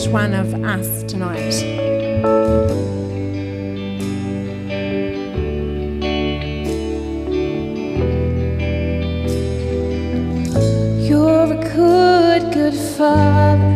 each one of us tonight. You're a good, good father.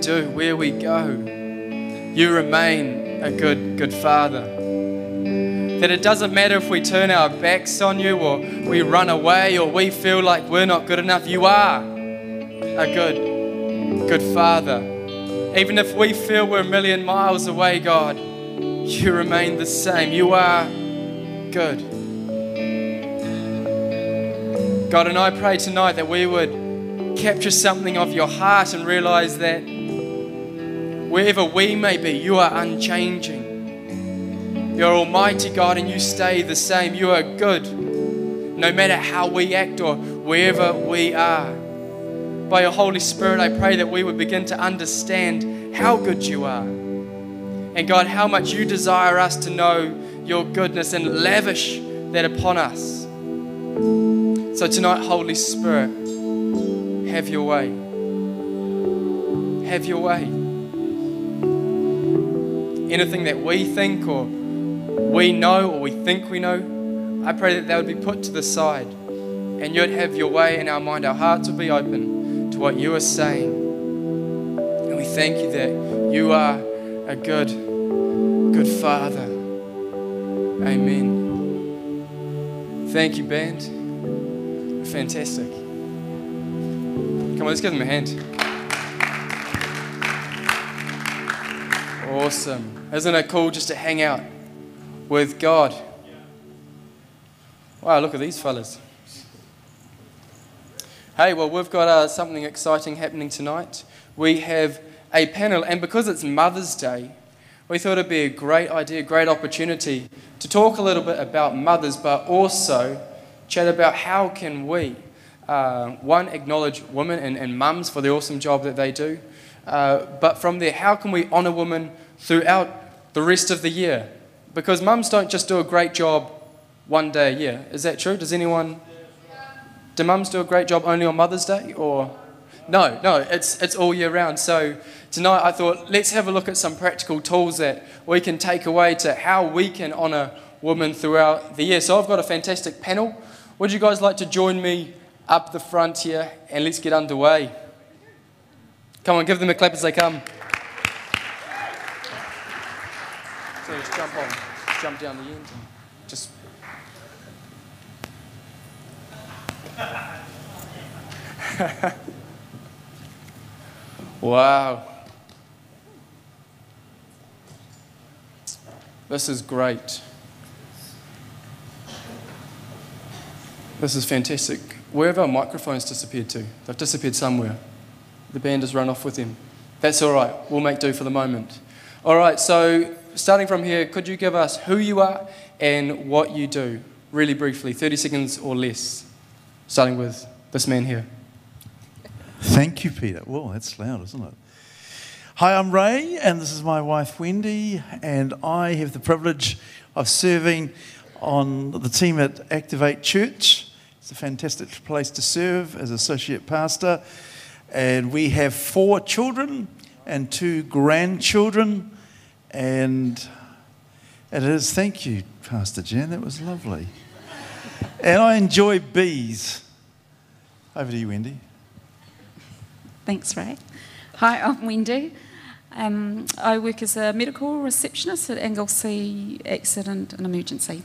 Do, where we go, you remain a good, good Father. That it doesn't matter if we turn our backs on you or we run away or we feel like we're not good enough, you are a good, good Father. Even if we feel we're a million miles away, God, you remain the same. You are good. God, and I pray tonight that we would capture something of your heart and realize that wherever we may be, you are unchanging. You're Almighty God and you stay the same. You are good no matter how we act or wherever we are. By your Holy Spirit, I pray that we would begin to understand how good you are. And God, how much you desire us to know your goodness and lavish that upon us. So tonight, Holy Spirit, have your way. Have your way. Anything that we think or we know or we think we know, I pray that that would be put to the side and you'd have your way in our mind. Our hearts would be open to what you are saying. And we thank you that you are a good, good Father. Amen. Thank you, band. Fantastic. Come on, let's give them a hand. Awesome. Isn't it cool just to hang out with God? Wow, look at these fellas. Hey, well, we've got uh, something exciting happening tonight. We have a panel, and because it's Mother's Day, we thought it'd be a great idea, great opportunity to talk a little bit about mothers, but also chat about how can we, uh, one, acknowledge women and, and mums for the awesome job that they do, uh, but from there, how can we honour women throughout the rest of the year? Because mums don't just do a great job one day a year. Is that true? Does anyone? Do mums do a great job only on Mother's Day, or no? No, it's it's all year round. So tonight, I thought let's have a look at some practical tools that we can take away to how we can honour women throughout the year. So I've got a fantastic panel. Would you guys like to join me up the front here and let's get underway? Come on, give them a clap as they come. So just jump on, jump down the end, just. wow. This is great. This is fantastic. where have our microphones disappeared to? They've disappeared somewhere. The band has run off with them. That's all right. We'll make do for the moment. All right, so starting from here, could you give us who you are and what you do? Really briefly, 30 seconds or less. Starting with this man here. Thank you, Peter. Whoa, that's loud, isn't it? Hi, I'm Ray, and this is my wife Wendy, and I have the privilege of serving on the team at Activate Church. It's a fantastic place to serve as associate pastor, and we have four children and two grandchildren, and it is. Thank you, Pastor Jen, That was lovely, and I enjoy bees. Over to you, Wendy. Thanks, Ray. Hi, I'm Wendy. Um, I work as a medical receptionist at Anglesea Accident and Emergency.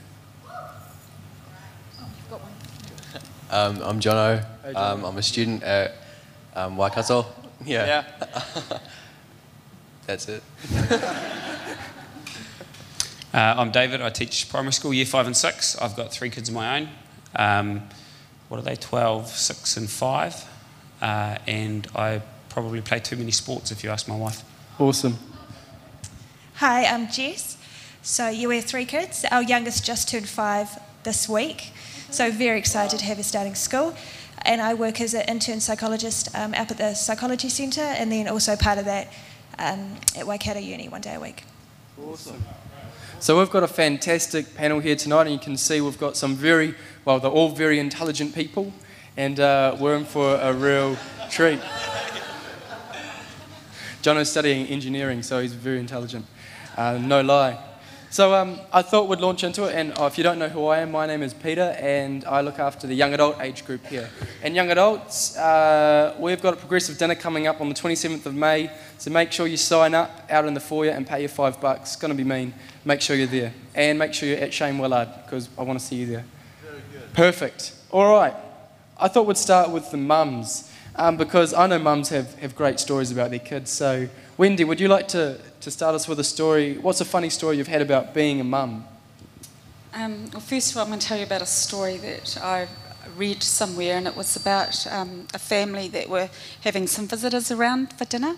Um, I'm Jono. Um, I'm a student at um, Waikato. Yeah. That's it. Uh, I'm David. I teach primary school, year five and six. I've got three kids of my own. Um, what are they? 12, 6, and 5. Uh, and I probably play too many sports if you ask my wife. Awesome. Hi, I'm Jess. So you have three kids. Our youngest just turned five this week. So very excited to have her starting school. And I work as an intern psychologist um, up at the psychology centre and then also part of that um, at Waikato Uni one day a week. Awesome. So we've got a fantastic panel here tonight, and you can see we've got some very, well, they're all very intelligent people, and uh, we're in for a real treat. John is studying engineering, so he's very intelligent. Uh, no lie. So um, I thought we'd launch into it, and oh, if you don't know who I am, my name is Peter, and I look after the young adult age group here. And young adults, uh, we've got a progressive dinner coming up on the 27th of May, so make sure you sign up out in the foyer and pay your five bucks. It's going to be mean. Make sure you're there, and make sure you're at Shane Willard because I want to see you there. Very good. Perfect. All right. I thought we'd start with the mums um, because I know mums have, have great stories about their kids. So, Wendy, would you like to, to start us with a story? What's a funny story you've had about being a mum? Um, well, first of all, I'm going to tell you about a story that I read somewhere, and it was about um, a family that were having some visitors around for dinner.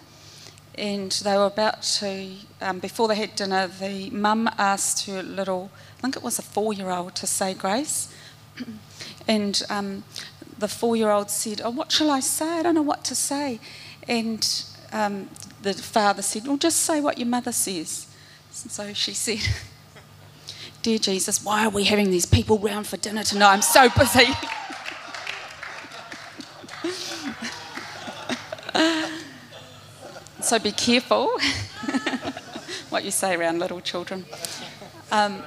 And they were about to, um, before they had dinner, the mum asked her little, I think it was a four year old, to say grace. and um, the four year old said, Oh, what shall I say? I don't know what to say. And um, the father said, Well, just say what your mother says. So she said, Dear Jesus, why are we having these people round for dinner tonight? I'm so busy. so be careful what you say around little children. Um,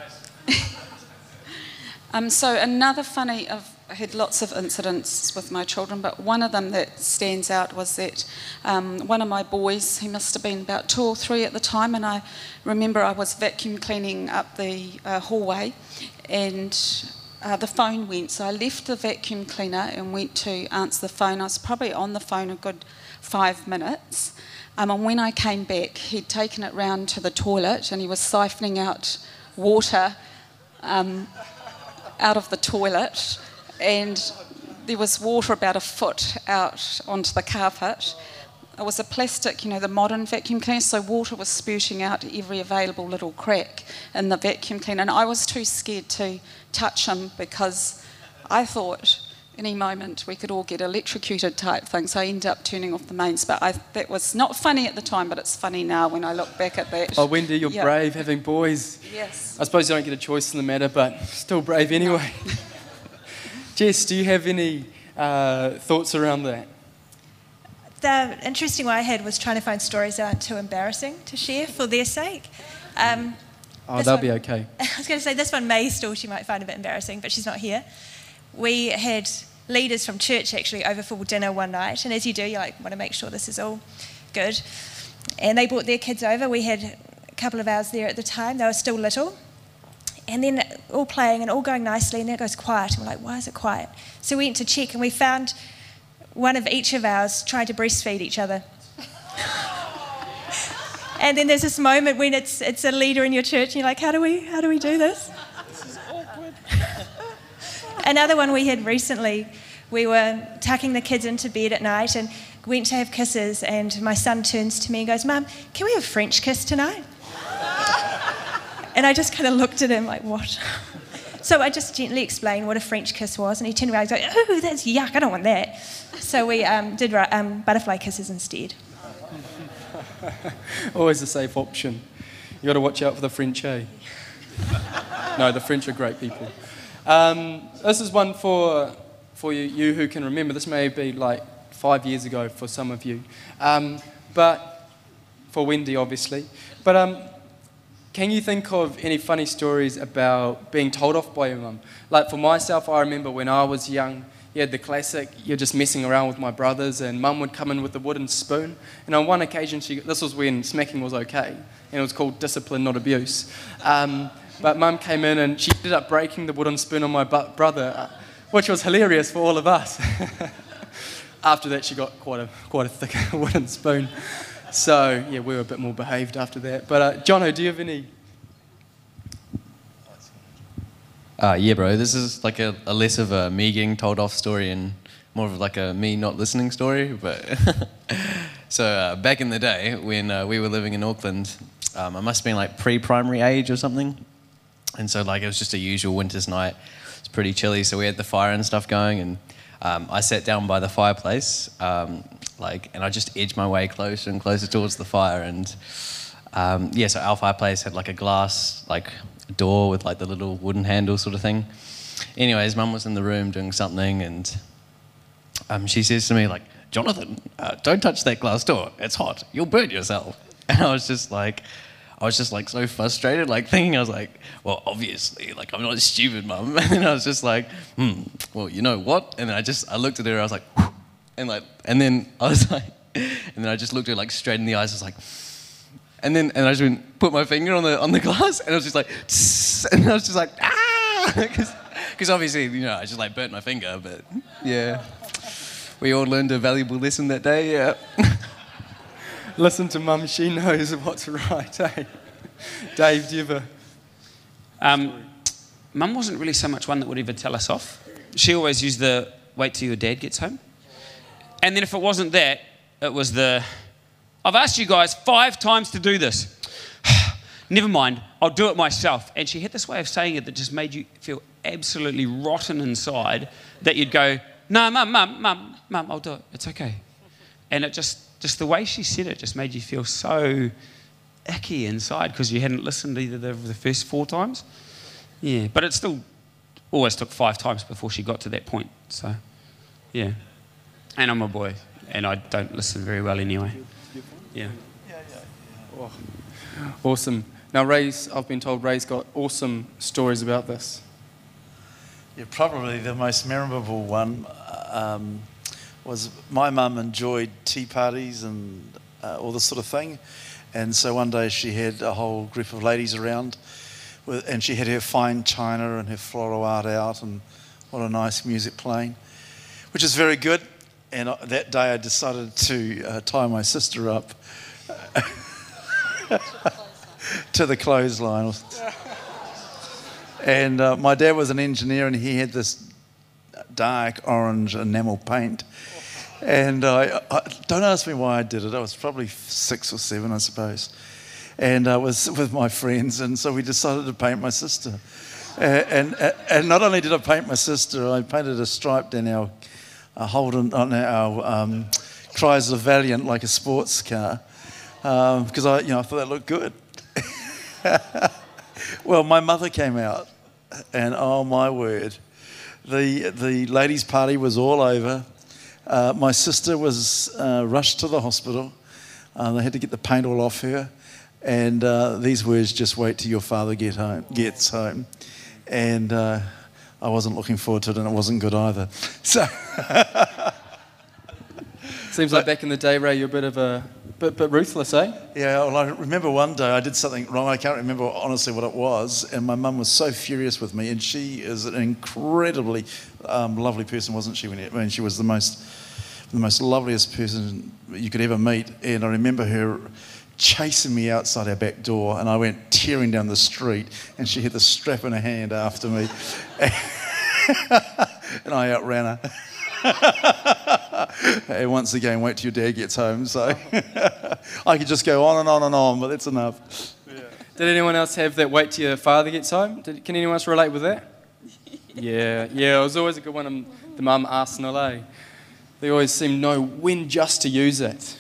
um, so another funny, I've had lots of incidents with my children, but one of them that stands out was that um, one of my boys, he must have been about two or three at the time, and I remember I was vacuum cleaning up the uh, hallway, and uh, the phone went. So I left the vacuum cleaner and went to answer the phone. I was probably on the phone a good five minutes. Um, and when I came back, he'd taken it round to the toilet and he was siphoning out water um, out of the toilet. And there was water about a foot out onto the carpet. It was a plastic, you know, the modern vacuum cleaner, so water was spurting out every available little crack in the vacuum cleaner. And I was too scared to touch him because I thought any moment we could all get electrocuted type thing. So I ended up turning off the mains. But I, that was not funny at the time, but it's funny now when I look back at that. Oh, Wendy, you're brave having boys. Yes. I suppose you don't get a choice in the matter, but still brave anyway. Jess, do you have any uh, thoughts around that? The interesting one I had was trying to find stories that aren't too embarrassing to share for their sake. Um, Oh, This they'll one- be okay. I was going to say this one may still she might find a bit embarrassing, but she's not here. We had leaders from church actually over for dinner one night, and as you do, you like want to make sure this is all good. And they brought their kids over. We had a couple of hours there at the time. They were still little, and then all playing and all going nicely, and then it goes quiet. And we're like, why is it quiet? So we went to check, and we found one of each of ours tried to breastfeed each other. And then there's this moment when it's it's a leader in your church, and you're like, how do we how do we do this? Another one we had recently we were tucking the kids into bed at night and went to have kisses, and my son turns to me and goes, Mum, can we have a French kiss tonight? And I just kind of looked at him like, What? So I just gently explained what a French kiss was, and he turned around and was like, Oh, that's yuck, I don't want that. So we um, did um, butterfly kisses instead. Always a safe option. You've got to watch out for the French, eh? no, the French are great people. Um, this is one for, for you, you who can remember. This may be like five years ago for some of you. Um, but for Wendy, obviously. But um, can you think of any funny stories about being told off by your mum? Like for myself, I remember when I was young, you had the classic, you're just messing around with my brothers, and mum would come in with a wooden spoon. And on one occasion, she, this was when smacking was okay, and it was called discipline, not abuse. Um, but mum came in and she ended up breaking the wooden spoon on my brother, uh, which was hilarious for all of us. after that, she got quite a, quite a thick wooden spoon. So, yeah, we were a bit more behaved after that. But, uh, Jono, do you have any? Uh, yeah, bro, this is like a, a less of a me getting told off story and more of like a me not listening story. But so uh, back in the day when uh, we were living in Auckland, um, I must have been like pre-primary age or something, and so like it was just a usual winter's night. It's pretty chilly, so we had the fire and stuff going, and um, I sat down by the fireplace, um, like, and I just edged my way closer and closer towards the fire. And um, yeah, so our fireplace had like a glass like door with like the little wooden handle sort of thing. Anyways, mum was in the room doing something, and um, she says to me like, "Jonathan, uh, don't touch that glass door. It's hot. You'll burn yourself." And I was just like, I was just like so frustrated, like thinking I was like, well, obviously, like I'm not a stupid, mum. And then I was just like, hmm, well, you know what? And then I just I looked at her, I was like, and like, and then I was like, and then I just looked at her like straight in the eyes, I was like, and then and I just went, put my finger on the on the glass, and I was just like, and I was just like, ah, because obviously, you know, I just like burnt my finger, but yeah, we all learned a valuable lesson that day, yeah. Listen to mum, she knows what's right, eh? Dave, do you ever? Um, mum wasn't really so much one that would ever tell us off. She always used the wait till your dad gets home. And then if it wasn't that, it was the I've asked you guys five times to do this. Never mind, I'll do it myself. And she had this way of saying it that just made you feel absolutely rotten inside that you'd go, No, mum, mum, mum, mum, I'll do it. It's okay. And it just just the way she said it just made you feel so icky inside because you hadn't listened either the, the first four times. Yeah, but it still always took five times before she got to that point. So, yeah. And I'm a boy, and I don't listen very well anyway. Yeah. Yeah, yeah. Oh, awesome. Now, Ray's, I've been told Ray's got awesome stories about this. Yeah, probably the most memorable one. Um, was my mum enjoyed tea parties and uh, all this sort of thing. And so one day she had a whole group of ladies around, with, and she had her fine china and her floral art out, and what a nice music playing, which is very good. And uh, that day I decided to uh, tie my sister up to the clothesline. And uh, my dad was an engineer, and he had this dark orange enamel paint and uh, I, don't ask me why I did it. I was probably six or seven, I suppose. And I was with my friends, and so we decided to paint my sister. And, and, and not only did I paint my sister, I painted a stripe down our uh, Holden, on our um, Chrysler Valiant like a sports car, because um, I, you know, I thought that looked good. well, my mother came out, and oh my word, the the ladies' party was all over uh, my sister was uh, rushed to the hospital. Uh, they had to get the paint all off her. And uh, these words just wait till your father get home, gets home. And uh, I wasn't looking forward to it, and it wasn't good either. So. Seems like back in the day, Ray, you're a bit of a bit, bit ruthless, eh? Yeah, well, I remember one day I did something wrong. I can't remember honestly what it was, and my mum was so furious with me. And she is an incredibly um, lovely person, wasn't she? When, when she was the most, the most loveliest person you could ever meet. And I remember her chasing me outside our back door, and I went tearing down the street, and she had the strap in her hand after me, and I outran her. and once again, wait till your dad gets home. So I could just go on and on and on, but that's enough. Did anyone else have that wait till your father gets home? Did, can anyone else relate with that? Yeah, yeah, it was always a good one. um, The mum asked arsenal, eh? They always seem to know when just to use it.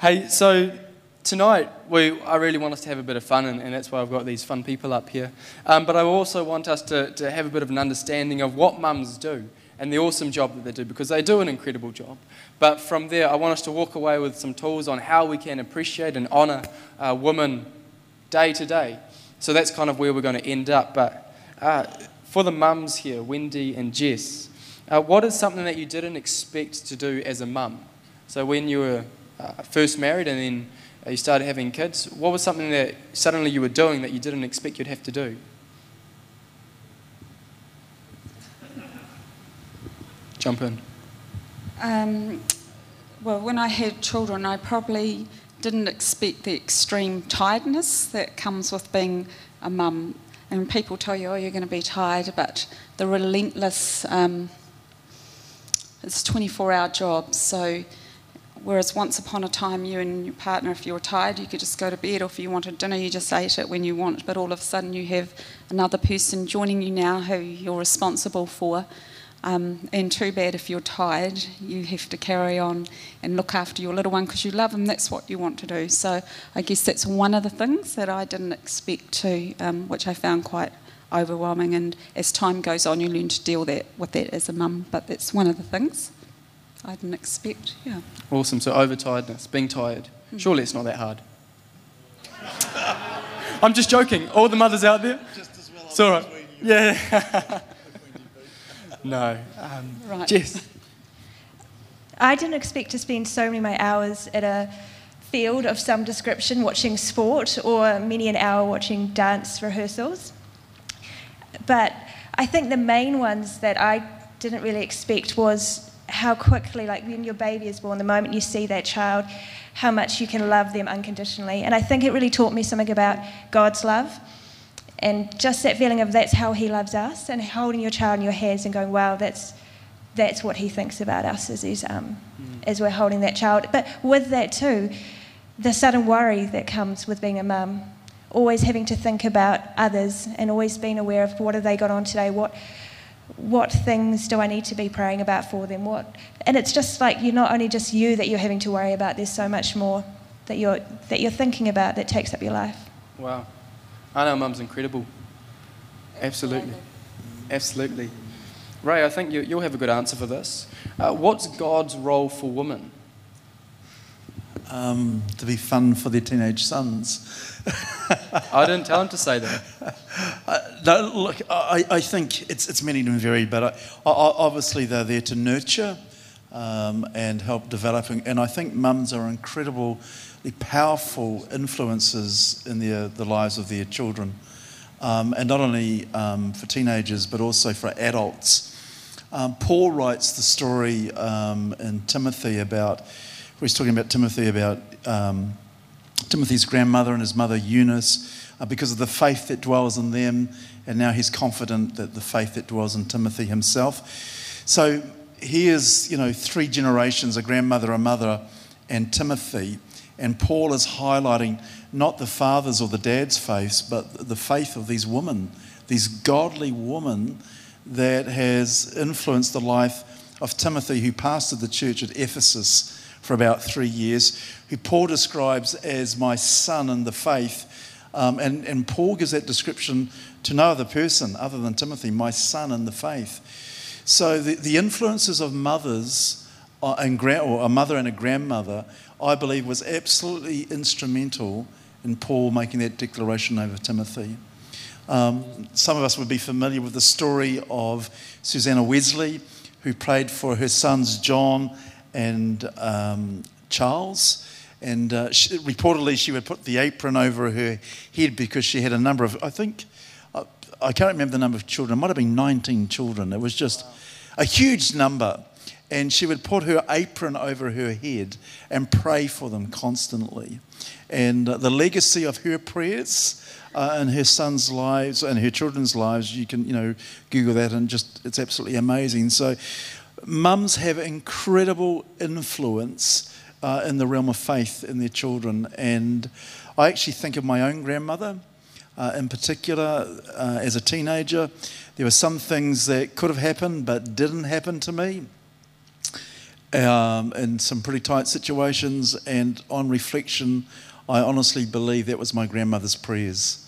Hey, so tonight we, I really want us to have a bit of fun, and, and that's why I've got these fun people up here. Um, but I also want us to, to have a bit of an understanding of what mums do and the awesome job that they do, because they do an incredible job. But from there, I want us to walk away with some tools on how we can appreciate and honour uh, women day to day. So that's kind of where we're going to end up. But uh, for the mums here, Wendy and Jess, uh, what is something that you didn't expect to do as a mum? So when you were uh, first married and then uh, you started having kids, what was something that suddenly you were doing that you didn't expect you'd have to do? Jump in. Um, well, when I had children, I probably didn't expect the extreme tiredness that comes with being a mum. And people tell you, oh, you're going to be tired, but the relentless, um, it's a 24 hour job. So, whereas once upon a time, you and your partner, if you were tired, you could just go to bed, or if you wanted dinner, you just ate it when you want. But all of a sudden, you have another person joining you now who you're responsible for. Um, and too bad if you're tired, you have to carry on and look after your little one because you love them. That's what you want to do. So I guess that's one of the things that I didn't expect to, um, which I found quite overwhelming. And as time goes on, you learn to deal that with that as a mum. But that's one of the things I didn't expect. Yeah. Awesome. So overtiredness, being tired. Surely it's not that hard. I'm just joking. All the mothers out there. Just as well. It's all right. Yeah. no. Um, Right. Jess. I didn't expect to spend so many of my hours at a field of some description watching sport or many an hour watching dance rehearsals. But I think the main ones that I didn't really expect was how quickly, like when your baby is born, the moment you see that child, how much you can love them unconditionally. And I think it really taught me something about God's love. And just that feeling of that's how He loves us, and holding your child in your hands and going, wow, that's that's what he thinks about us as, he's, um, as we're holding that child. But with that too, the sudden worry that comes with being a mum, always having to think about others and always being aware of what have they got on today, what what things do I need to be praying about for them, what and it's just like you're not only just you that you're having to worry about, there's so much more that you're that you're thinking about that takes up your life. Wow. I know mum's incredible. Absolutely. Absolutely. Ray, I think you, you'll have a good answer for this. Uh, what's God's role for women? Um, to be fun for their teenage sons. I didn't tell him to say that. Uh, no, look, I, I think it's, it's many and varied, but I, I, obviously they're there to nurture um, and help developing. And I think mums are incredibly powerful influences in their, the lives of their children. Um, and not only um, for teenagers, but also for adults. Um, Paul writes the story um, in Timothy about, he's talking about Timothy about um, Timothy's grandmother and his mother Eunice, uh, because of the faith that dwells in them, and now he's confident that the faith that dwells in Timothy himself. So here's, you know, three generations a grandmother, a mother, and Timothy. And Paul is highlighting not the father's or the dad's faith, but the faith of these women, these godly women that has influenced the life of Timothy, who pastored the church at Ephesus for about three years, who Paul describes as my son in the faith. Um, and, and Paul gives that description to no other person other than Timothy, my son in the faith. So the, the influences of mothers uh, and gra- or a mother and a grandmother, I believe, was absolutely instrumental in Paul making that declaration over Timothy. Um, some of us would be familiar with the story of Susanna Wesley, who prayed for her sons John and um, Charles. And uh, she, reportedly, she would put the apron over her head because she had a number of, I think, uh, I can't remember the number of children, it might have been 19 children. It was just a huge number. And she would put her apron over her head and pray for them constantly. And uh, the legacy of her prayers uh, and her sons' lives and her children's lives, you can, you know, Google that and just, it's absolutely amazing. So mums have incredible influence uh, in the realm of faith in their children. And I actually think of my own grandmother uh, in particular uh, as a teenager. There were some things that could have happened but didn't happen to me um, in some pretty tight situations. And on reflection, I honestly believe that was my grandmother's prayers.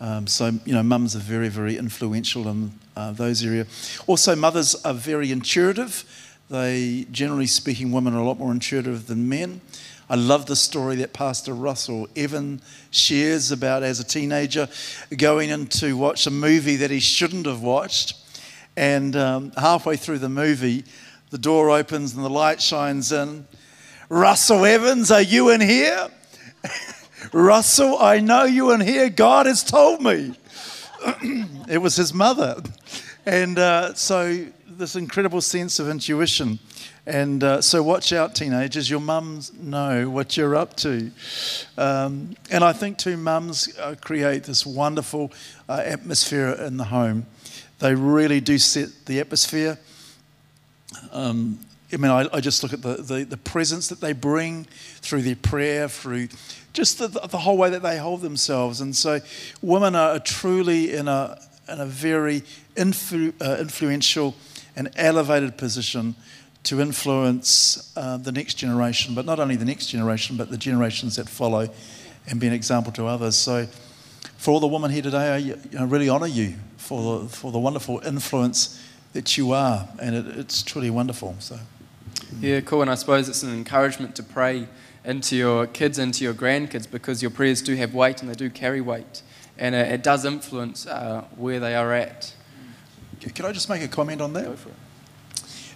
Um, so, you know, mums are very, very influential in uh, those areas. Also, mothers are very intuitive. They, generally speaking, women are a lot more intuitive than men. I love the story that Pastor Russell Evans shares about as a teenager going in to watch a movie that he shouldn't have watched. And um, halfway through the movie, the door opens and the light shines in. Russell Evans, are you in here? Russell, I know you in here. God has told me. it was his mother. And uh, so, this incredible sense of intuition. And uh, so, watch out, teenagers. Your mums know what you're up to. Um, and I think, too, mums uh, create this wonderful uh, atmosphere in the home. They really do set the atmosphere. Um, I mean, I, I, just look at the, the, the, presence that they bring through their prayer, through just the, the whole way that they hold themselves. And so, women are truly in a, in a very influ, uh, influential and elevated position to influence uh, the next generation, but not only the next generation, but the generations that follow and be an example to others. So, for all the women here today, I you know, really honour you for the, for the wonderful influence that you are, and it, it's truly wonderful. So, yeah, cool. And I suppose it's an encouragement to pray into your kids, into your grandkids, because your prayers do have weight and they do carry weight, and it, it does influence uh, where they are at. Can I just make a comment on that?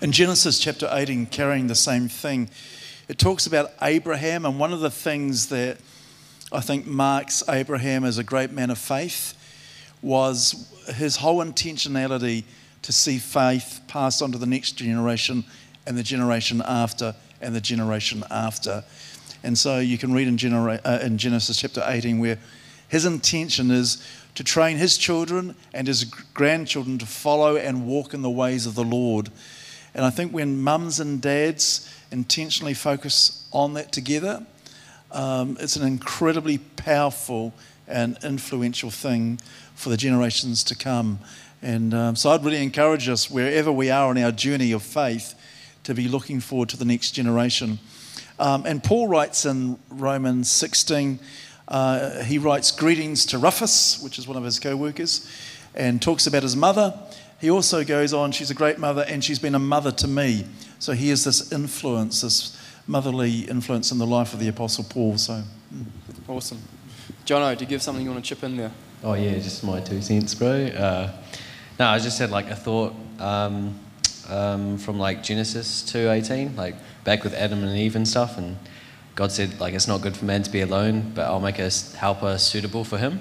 In Genesis chapter 18, carrying the same thing, it talks about Abraham, and one of the things that I think marks Abraham as a great man of faith was his whole intentionality to see faith passed on to the next generation and the generation after and the generation after. And so you can read in, Genera- uh, in Genesis chapter 18 where his intention is to train his children and his grandchildren to follow and walk in the ways of the Lord. And I think when mums and dads intentionally focus on that together, um, it's an incredibly powerful and influential thing for the generations to come. And um, so I'd really encourage us, wherever we are on our journey of faith, to be looking forward to the next generation. Um, and Paul writes in Romans 16, uh, he writes greetings to Rufus, which is one of his co workers, and talks about his mother. He also goes on, she's a great mother, and she's been a mother to me. So he has this influence, this motherly influence in the life of the Apostle Paul. So mm. awesome. Jono, do you give something you want to chip in there? Oh, yeah, just my two cents, bro. Uh, no, I just had like a thought um, um, from like Genesis 2:18, like back with Adam and Eve and stuff, and God said like it's not good for man to be alone, but I'll make a helper suitable for him.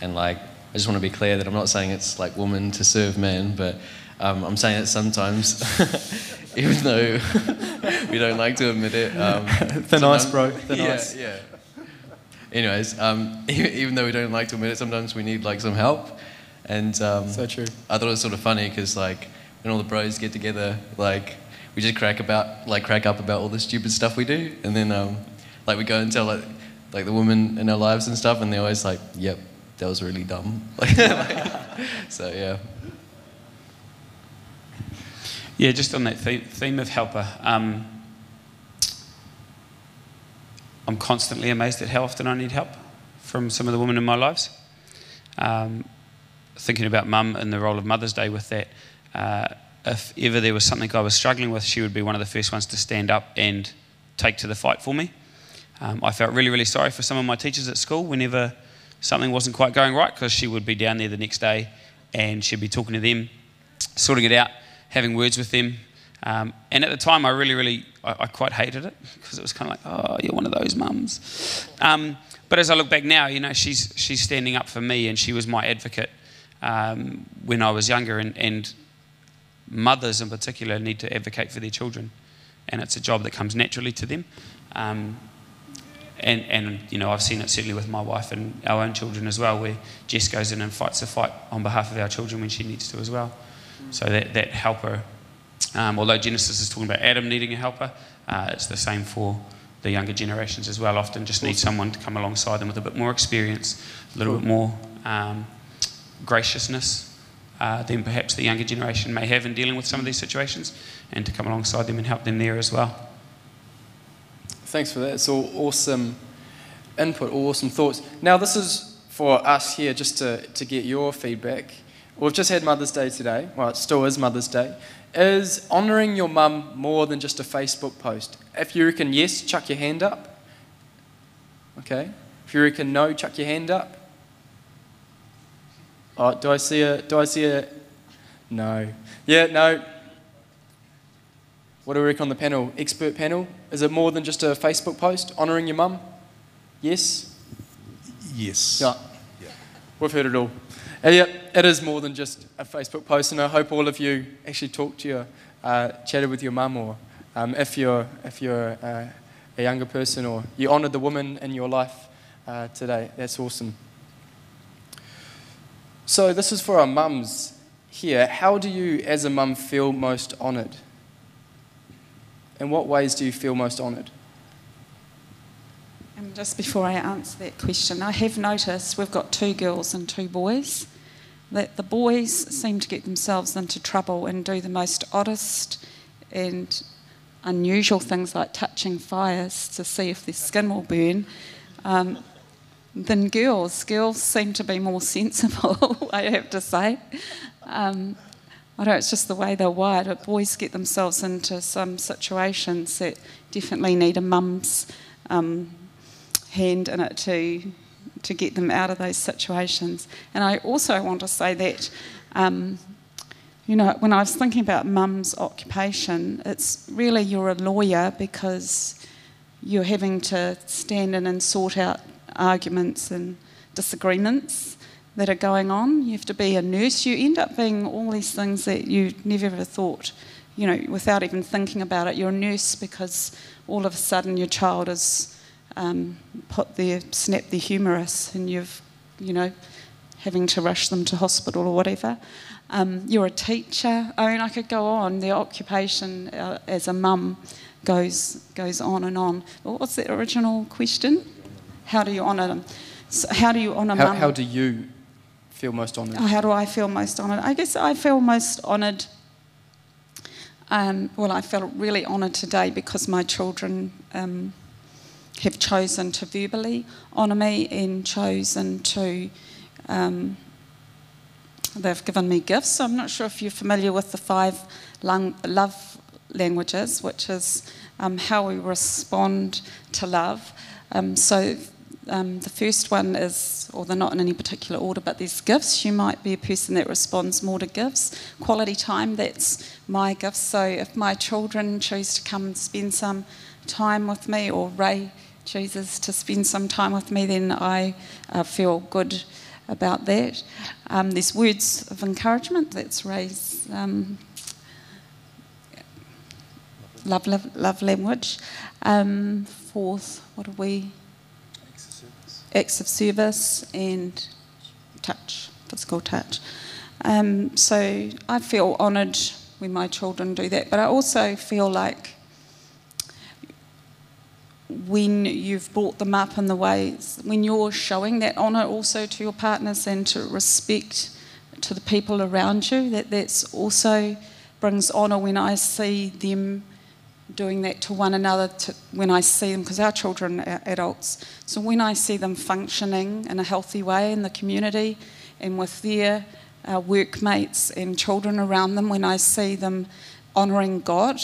And like I just want to be clear that I'm not saying it's like woman to serve man, but um, I'm saying that sometimes, even though we don't like to admit it. Um, Thin ice, bro. Thin yeah, ice. Yeah. Anyways, um, even though we don't like to admit it, sometimes we need like some help. And um, so true. I thought it was sort of funny because like when all the bros get together, like we just crack about like crack up about all the stupid stuff we do, and then um, like we go and tell like like the women in our lives and stuff, and they're always like, "Yep, that was really dumb." like, so yeah. Yeah, just on that theme of helper. Um, I'm constantly amazed at how often I need help from some of the women in my lives. Um, thinking about mum and the role of Mother's Day with that, uh, if ever there was something I was struggling with, she would be one of the first ones to stand up and take to the fight for me. Um, I felt really, really sorry for some of my teachers at school whenever something wasn't quite going right because she would be down there the next day and she'd be talking to them, sorting it out, having words with them. Um, and at the time, I really, really, I, I quite hated it because it was kind of like, oh, you're one of those mums. Um, but as I look back now, you know, she's, she's standing up for me and she was my advocate um, when I was younger, and, and mothers in particular need to advocate for their children, and it's a job that comes naturally to them. Um, and, and, you know, I've seen it certainly with my wife and our own children as well, where Jess goes in and fights a fight on behalf of our children when she needs to as well. So that, that helper Um, although Genesis is talking about Adam needing a helper, uh, it's the same for the younger generations as well. Often just need someone to come alongside them with a bit more experience, a little bit more um, graciousness uh, than perhaps the younger generation may have in dealing with some of these situations, and to come alongside them and help them there as well. Thanks for that. It's all awesome input, awesome thoughts. Now, this is for us here just to, to get your feedback. We've just had Mother's Day today. Well, it still is Mother's Day. Is honouring your mum more than just a Facebook post? If you reckon yes, chuck your hand up. Okay. If you reckon no, chuck your hand up. Oh, do I see a? Do I see a? No. Yeah, no. What do we reckon on the panel? Expert panel. Is it more than just a Facebook post? Honouring your mum? Yes. Yes. Yeah. We've heard it all. Uh, yeah, it is more than just a Facebook post, and I hope all of you actually talked to your, uh, chatted with your mum, or um, if you're if you're uh, a younger person, or you honoured the woman in your life uh, today. That's awesome. So this is for our mums here. How do you, as a mum, feel most honoured? In what ways do you feel most honoured? And just before I answer that question, I have noticed we've got two girls and two boys. That the boys seem to get themselves into trouble and do the most oddest and unusual things like touching fires to see if their skin will burn. Um, than girls. Girls seem to be more sensible, I have to say. Um, I don't know it's just the way they're wired, but boys get themselves into some situations that definitely need a mum's um, hand in it to, to get them out of those situations. And I also want to say that, um, you know, when I was thinking about mum's occupation, it's really you're a lawyer because you're having to stand in and sort out arguments and disagreements that are going on. You have to be a nurse. You end up being all these things that you never ever thought, you know, without even thinking about it. You're a nurse because all of a sudden your child has um, put their snapped their humerus and you've, you know, having to rush them to hospital or whatever. Um, you're a teacher. I mean, I could go on. The occupation uh, as a mum goes goes on and on. What was the original question? How do you honour them? So how do you honour How, mum? how do you feel most honoured? How do I feel most honoured? I guess I feel most honoured. Um, well, I felt really honoured today because my children um, have chosen to verbally honour me and chosen to. Um, they've given me gifts. So I'm not sure if you're familiar with the five lung- love languages, which is um, how we respond to love. Um, so um, the first one is, or they're not in any particular order, but there's gifts. You might be a person that responds more to gifts. Quality time, that's my gift. So if my children choose to come and spend some time with me, or Ray chooses to spend some time with me, then I uh, feel good about that. Um, there's words of encouragement, that's Ray's um, love, love, love language. Um, fourth, what are we? Acts of service and touch, physical touch. Um, so I feel honoured when my children do that, but I also feel like when you've brought them up in the ways, when you're showing that honour also to your partners and to respect to the people around you, that that's also brings honour when I see them doing that to one another to, when I see them, because our children are adults. So when I see them functioning in a healthy way in the community and with their uh, workmates and children around them, when I see them honouring God,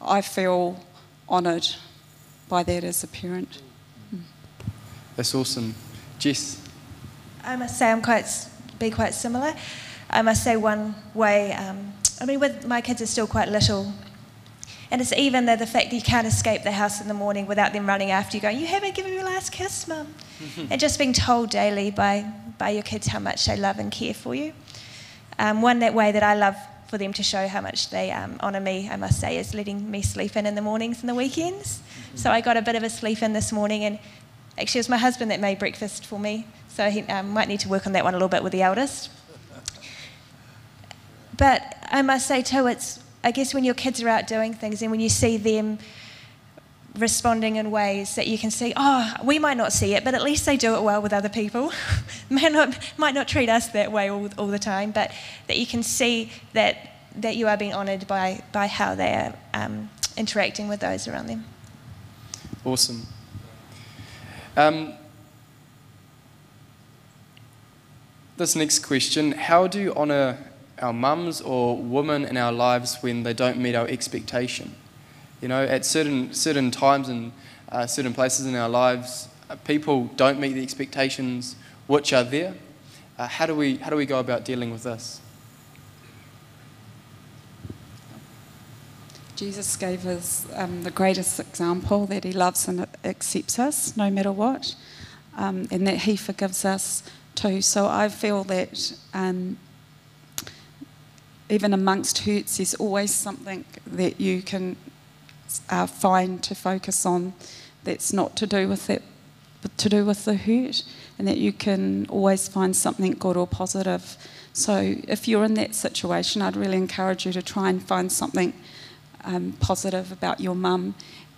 I feel honoured by that as a parent. That's awesome. Jess, I must say I'm quite be quite similar. I must say one way. Um, I mean, with my kids are still quite little, and it's even the, the fact that you can't escape the house in the morning without them running after you, going, "You haven't given me your last kiss, mum," and just being told daily by by your kids how much they love and care for you. Um, one that way that I love for them to show how much they um, honour me, I must say, is letting me sleep in in the mornings and the weekends. So I got a bit of a sleep in this morning, and actually it was my husband that made breakfast for me. So he um, might need to work on that one a little bit with the eldest. But I must say too, it's I guess when your kids are out doing things and when you see them responding in ways that you can see, oh, we might not see it, but at least they do it well with other people. might, not, might not treat us that way all, all the time, but that you can see that, that you are being honoured by, by how they are um, interacting with those around them. Awesome. Um, this next question How do you honour our mums or women in our lives when they don't meet our expectation? You know, at certain, certain times and uh, certain places in our lives, uh, people don't meet the expectations which are there. Uh, how, do we, how do we go about dealing with this? Jesus gave us um, the greatest example that he loves and accepts us no matter what, um, and that he forgives us too. So I feel that um, even amongst hurts, there's always something that you can uh, find to focus on that's not to do with it, but to do with the hurt, and that you can always find something good or positive. So if you're in that situation, I'd really encourage you to try and find something um, positive about your mum,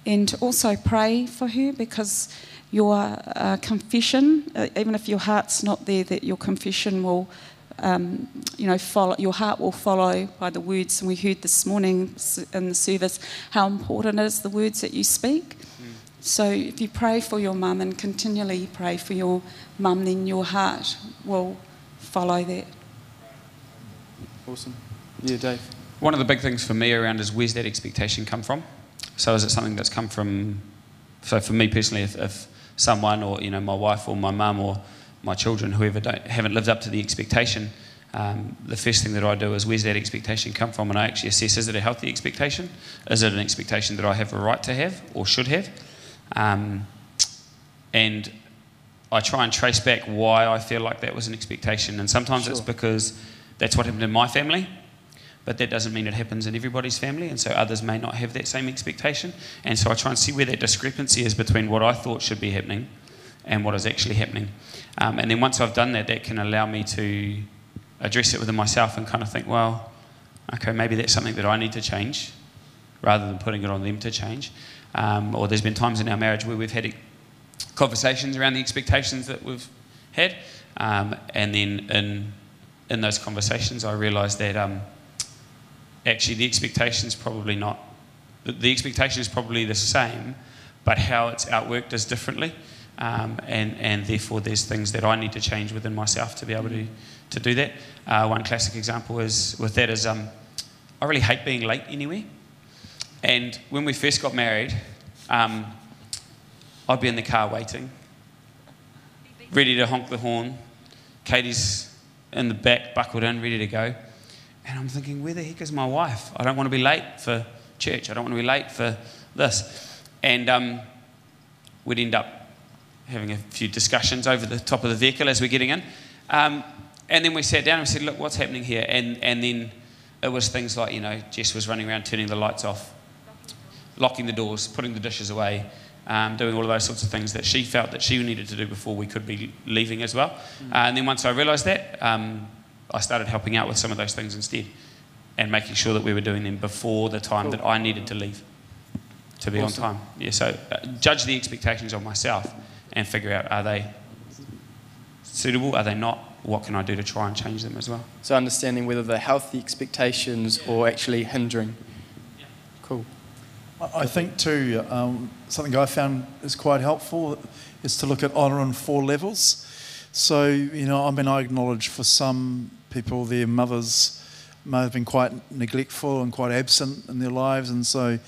and to also pray for her because your uh, confession, uh, even if your heart's not there, that your confession will, um, you know, follow. Your heart will follow by the words. And we heard this morning in the service how important it is the words that you speak. Mm. So if you pray for your mum and continually pray for your mum, then your heart will follow that. Awesome. Yeah, Dave. One of the big things for me around is where's that expectation come from? So is it something that's come from, so for me personally, if, if someone or, you know, my wife or my mum or my children, whoever haven't lived up to the expectation, um, the first thing that I do is where's that expectation come from? And I actually assess is it a healthy expectation? Is it an expectation that I have a right to have or should have? Um, and I try and trace back why I feel like that was an expectation. And sometimes sure. it's because that's what happened in my family but that doesn't mean it happens in everybody's family, and so others may not have that same expectation. And so I try and see where that discrepancy is between what I thought should be happening and what is actually happening. Um, and then once I've done that, that can allow me to address it within myself and kind of think, well, okay, maybe that's something that I need to change rather than putting it on them to change. Um, or there's been times in our marriage where we've had conversations around the expectations that we've had, um, and then in in those conversations, I realised that um, actually the expectation is probably not, the expectation is probably the same, but how it's outworked is differently. Um, and, and therefore there's things that I need to change within myself to be able to, to do that. Uh, one classic example is with that is um, I really hate being late anywhere. And when we first got married, um, I'd be in the car waiting, ready to honk the horn. Katie's in the back, buckled in, ready to go. And I'm thinking, where the heck is my wife? I don't want to be late for church. I don't want to be late for this. And um, we'd end up having a few discussions over the top of the vehicle as we're getting in. Um, and then we sat down and we said, look, what's happening here? And, and then it was things like, you know, Jess was running around turning the lights off, locking the doors, putting the dishes away, um, doing all of those sorts of things that she felt that she needed to do before we could be leaving as well. Mm. Uh, and then once I realised that, um, I started helping out with some of those things instead and making sure that we were doing them before the time cool. that I needed to leave to be awesome. on time. Yeah, so uh, judge the expectations of myself and figure out are they suitable, are they not? What can I do to try and change them as well? So understanding whether they're healthy expectations or actually hindering. Yeah. Cool. I think too, um, something I found is quite helpful is to look at honour on four levels. So, you know, I mean, I acknowledge for some people their mothers may have been quite neglectful and quite absent in their lives, and so, you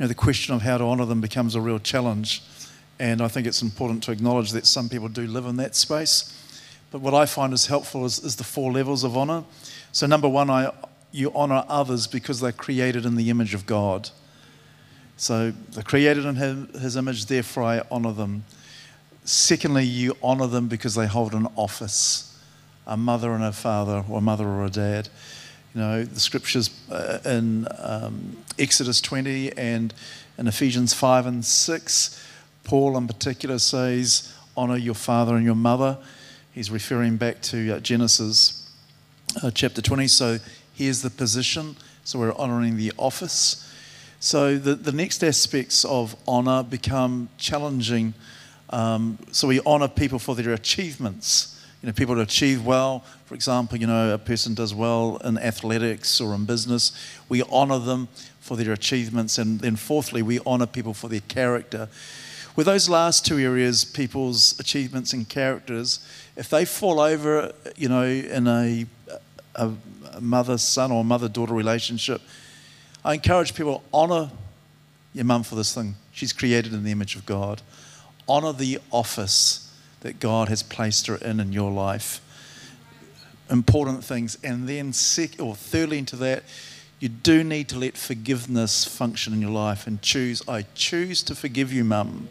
know, the question of how to honour them becomes a real challenge. And I think it's important to acknowledge that some people do live in that space. But what I find is helpful is, is the four levels of honour. So, number one, I, you honour others because they're created in the image of God. So, they're created in his, image, therefore I honour them. Secondly, you honour them because they hold an office a mother and a father, or a mother or a dad. You know, the scriptures uh, in um, Exodus 20 and in Ephesians 5 and 6, Paul in particular says, Honour your father and your mother. He's referring back to uh, Genesis uh, chapter 20. So here's the position So we're honouring the office. So the, the next aspects of honour become challenging. Um, so we honour people for their achievements. You know, people that achieve well. For example, you know, a person does well in athletics or in business. We honour them for their achievements. And then fourthly, we honour people for their character. With those last two areas, people's achievements and characters, if they fall over, you know, in a, a, mother son or mother daughter relationship, I encourage people honour your mum for this thing. She's created in the image of God. Honour the office that God has placed her in in your life. Important things. And then, sec- or thirdly, into that, you do need to let forgiveness function in your life and choose. I choose to forgive you, mum.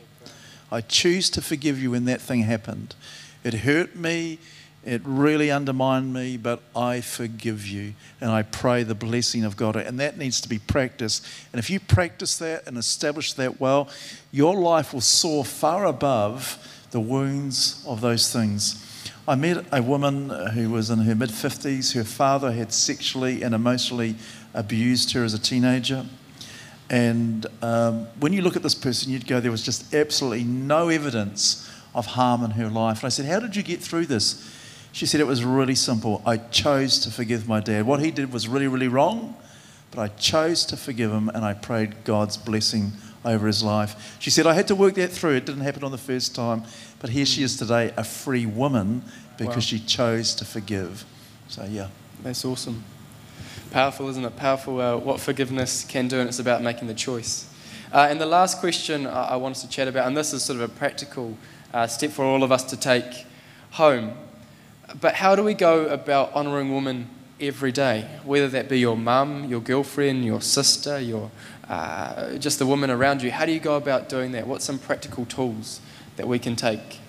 I choose to forgive you when that thing happened. It hurt me. It really undermined me, but I forgive you. And I pray the blessing of God. And that needs to be practiced. And if you practice that and establish that well, your life will soar far above the wounds of those things. I met a woman who was in her mid 50s. Her father had sexually and emotionally abused her as a teenager. And um, when you look at this person, you'd go, there was just absolutely no evidence of harm in her life. And I said, How did you get through this? She said, It was really simple. I chose to forgive my dad. What he did was really, really wrong, but I chose to forgive him and I prayed God's blessing over his life. She said, I had to work that through. It didn't happen on the first time, but here she is today, a free woman because wow. she chose to forgive. So, yeah. That's awesome. Powerful, isn't it? Powerful uh, what forgiveness can do, and it's about making the choice. Uh, and the last question I, I wanted to chat about, and this is sort of a practical uh, step for all of us to take home. But how do we go about honouring women every day? Whether that be your mum, your girlfriend, your sister, your, uh, just the woman around you. How do you go about doing that? What's some practical tools that we can take?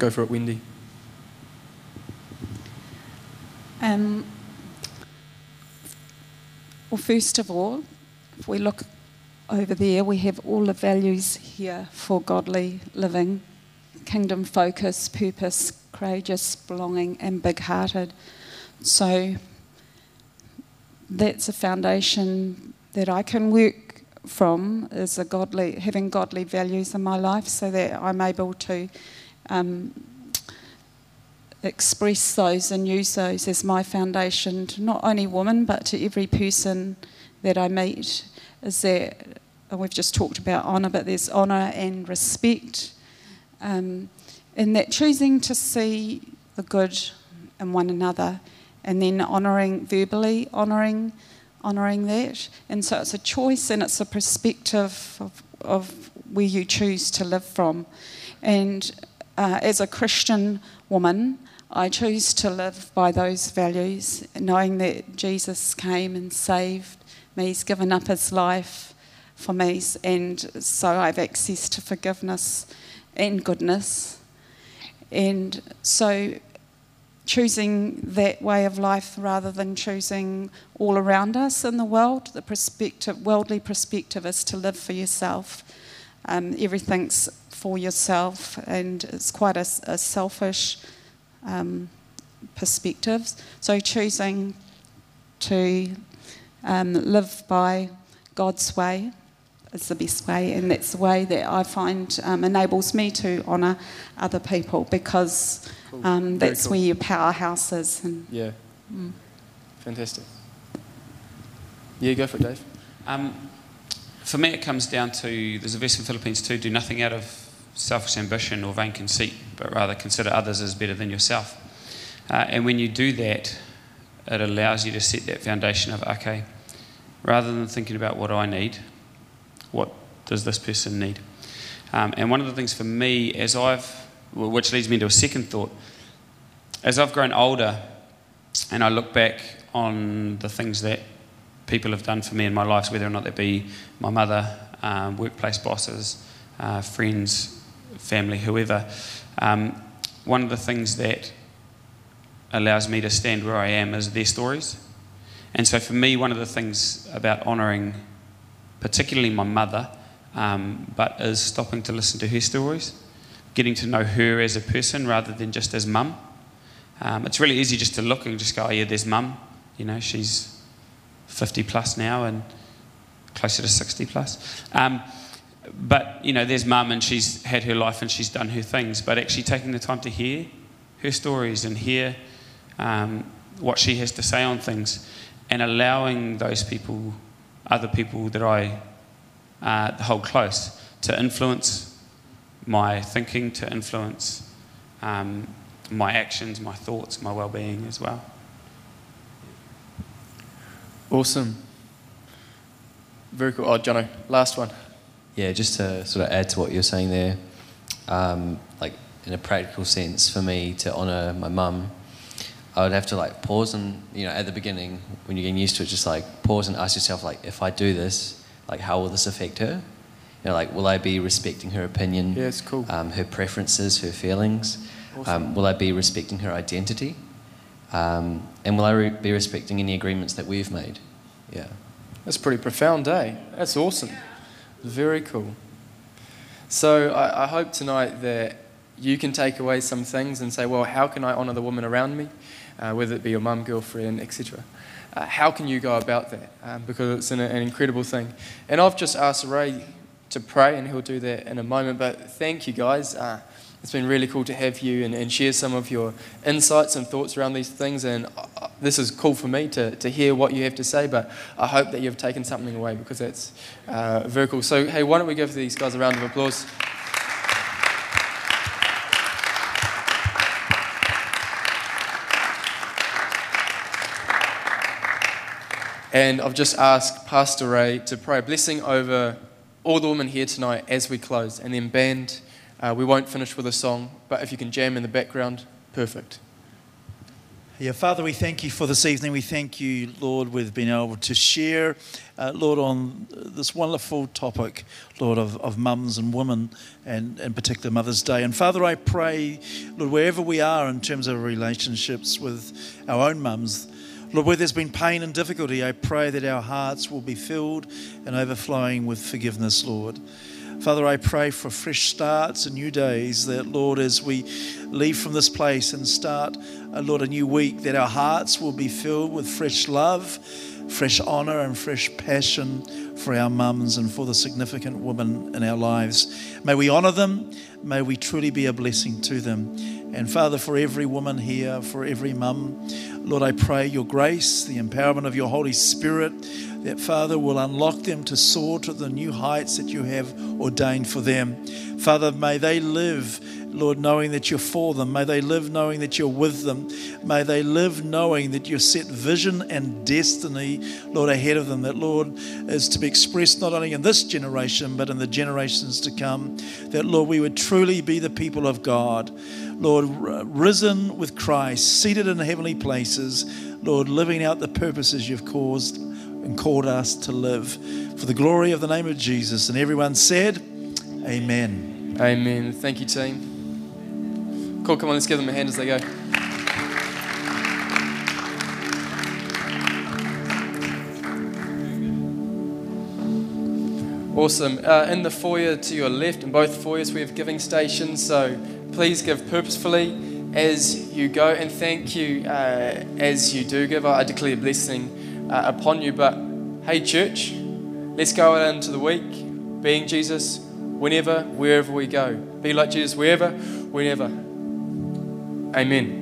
Go for it, Wendy. Um, well, first of all, if we look over there, we have all the values here for godly living kingdom focus, purpose, courageous, belonging, and big hearted. So that's a foundation that I can work from is a godly having godly values in my life so that I'm able to um, express those and use those as my foundation to not only women but to every person that I meet. Is that we've just talked about honour but there's honour and respect. Um, in that choosing to see the good in one another and then honouring verbally honouring honouring that. And so it's a choice and it's a perspective of, of where you choose to live from. And uh, as a christian woman I choose to live by those values, knowing that Jesus came and saved me. He's given up his life for me, and so I have access to forgiveness and goodness. And so choosing that way of life rather than choosing all around us in the world, the perspective, worldly perspective is to live for yourself. Um, everything's for yourself, and it's quite a, a selfish um, perspectives. So choosing to um, live by God's way is the best way, and that's the way that I find um, enables me to honour other people because cool. Um, that's cool. where your powerhouse is. And, yeah, mm. fantastic. Yeah, go for it, Dave. Um, for me, it comes down to there's a verse in Philippians 2 do nothing out of selfish ambition or vain conceit, but rather consider others as better than yourself. Uh, and when you do that, it allows you to set that foundation of, okay, rather than thinking about what I need, what does this person need? Um, and one of the things for me, as I've, which leads me into a second thought, as I've grown older and I look back on the things that people have done for me in my life, whether or not that be my mother, um, workplace bosses, uh, friends, family, whoever. Um, one of the things that allows me to stand where I am is their stories. And so for me, one of the things about honouring, particularly my mother, um, but is stopping to listen to her stories, getting to know her as a person rather than just as mum. Um, it's really easy just to look and just go, oh, yeah, there's mum. You know, she's 50 plus now and closer to 60 plus. Um, but, you know, there's mum and she's had her life and she's done her things. But actually taking the time to hear her stories and hear um, what she has to say on things and allowing those people, other people that I uh, hold close, to influence my thinking, to influence um, my actions, my thoughts, my well being as well. Awesome. Very cool. Oh, Jono, last one. Yeah, just to sort of add to what you're saying there, um, like in a practical sense, for me to honour my mum, I would have to like pause and you know at the beginning when you're getting used to it, just like pause and ask yourself like, if I do this, like how will this affect her? You know, like will I be respecting her opinion? Yeah, it's cool. Um, her preferences, her feelings. Um, will I be respecting her identity? Um, and will I re- be respecting any agreements that we've made? Yeah. That's pretty profound, eh? That's awesome. Very cool. So I, I hope tonight that you can take away some things and say, well, how can I honour the woman around me, uh, whether it be your mum, girlfriend, etc. Uh, how can you go about that? Um, because it's an, an incredible thing. And I've just asked Ray to pray, and he'll do that in a moment. But thank you, guys. Uh, it's been really cool to have you and, and, share some of your insights and thoughts around these things. And uh, this is cool for me to, to hear what you have to say, but I hope that you've taken something away because that's uh, very cool. So, hey, why don't we give these guys a round of applause? And I've just asked Pastor Ray to pray a blessing over all the women here tonight as we close. And then, band, uh, we won't finish with a song, but if you can jam in the background, perfect. Yeah, Father, we thank you for this evening. We thank you, Lord, with being able to share, uh, Lord, on this wonderful topic, Lord, of, of mums and women, and in particular Mother's Day. And Father, I pray, Lord, wherever we are in terms of relationships with our own mums, Lord, where there's been pain and difficulty, I pray that our hearts will be filled and overflowing with forgiveness, Lord. Father, I pray for fresh starts and new days, that, Lord, as we leave from this place and start, uh, Lord, a new week, that our hearts will be filled with fresh love, fresh honour, and fresh passion for our mums and for the significant women in our lives. May we honour them. May we truly be a blessing to them. And Father, for every woman here, for every mum, Lord, I pray your grace, the empowerment of your Holy Spirit, that Father will unlock them to soar to the new heights that you have ordained for them. Father, may they live, Lord, knowing that you're for them. May they live knowing that you're with them. May they live knowing that you've set vision and destiny, Lord, ahead of them. That, Lord, is to be expressed not only in this generation, but in the generations to come. That, Lord, we would truly be the people of God. Lord, risen with Christ, seated in heavenly places, Lord, living out the purposes you've caused and called us to live. For the glory of the name of Jesus. And everyone said, Amen. Amen. Thank you, team. Cool, come on, let's give them a hand as they go. Awesome. Uh, in the foyer to your left, in both foyers, we have giving stations. So please give purposefully as you go. And thank you uh, as you do give. I declare blessing uh, upon you. But hey, church, let's go out into the week being Jesus whenever, wherever we go. Be like Jesus wherever, whenever. Amen.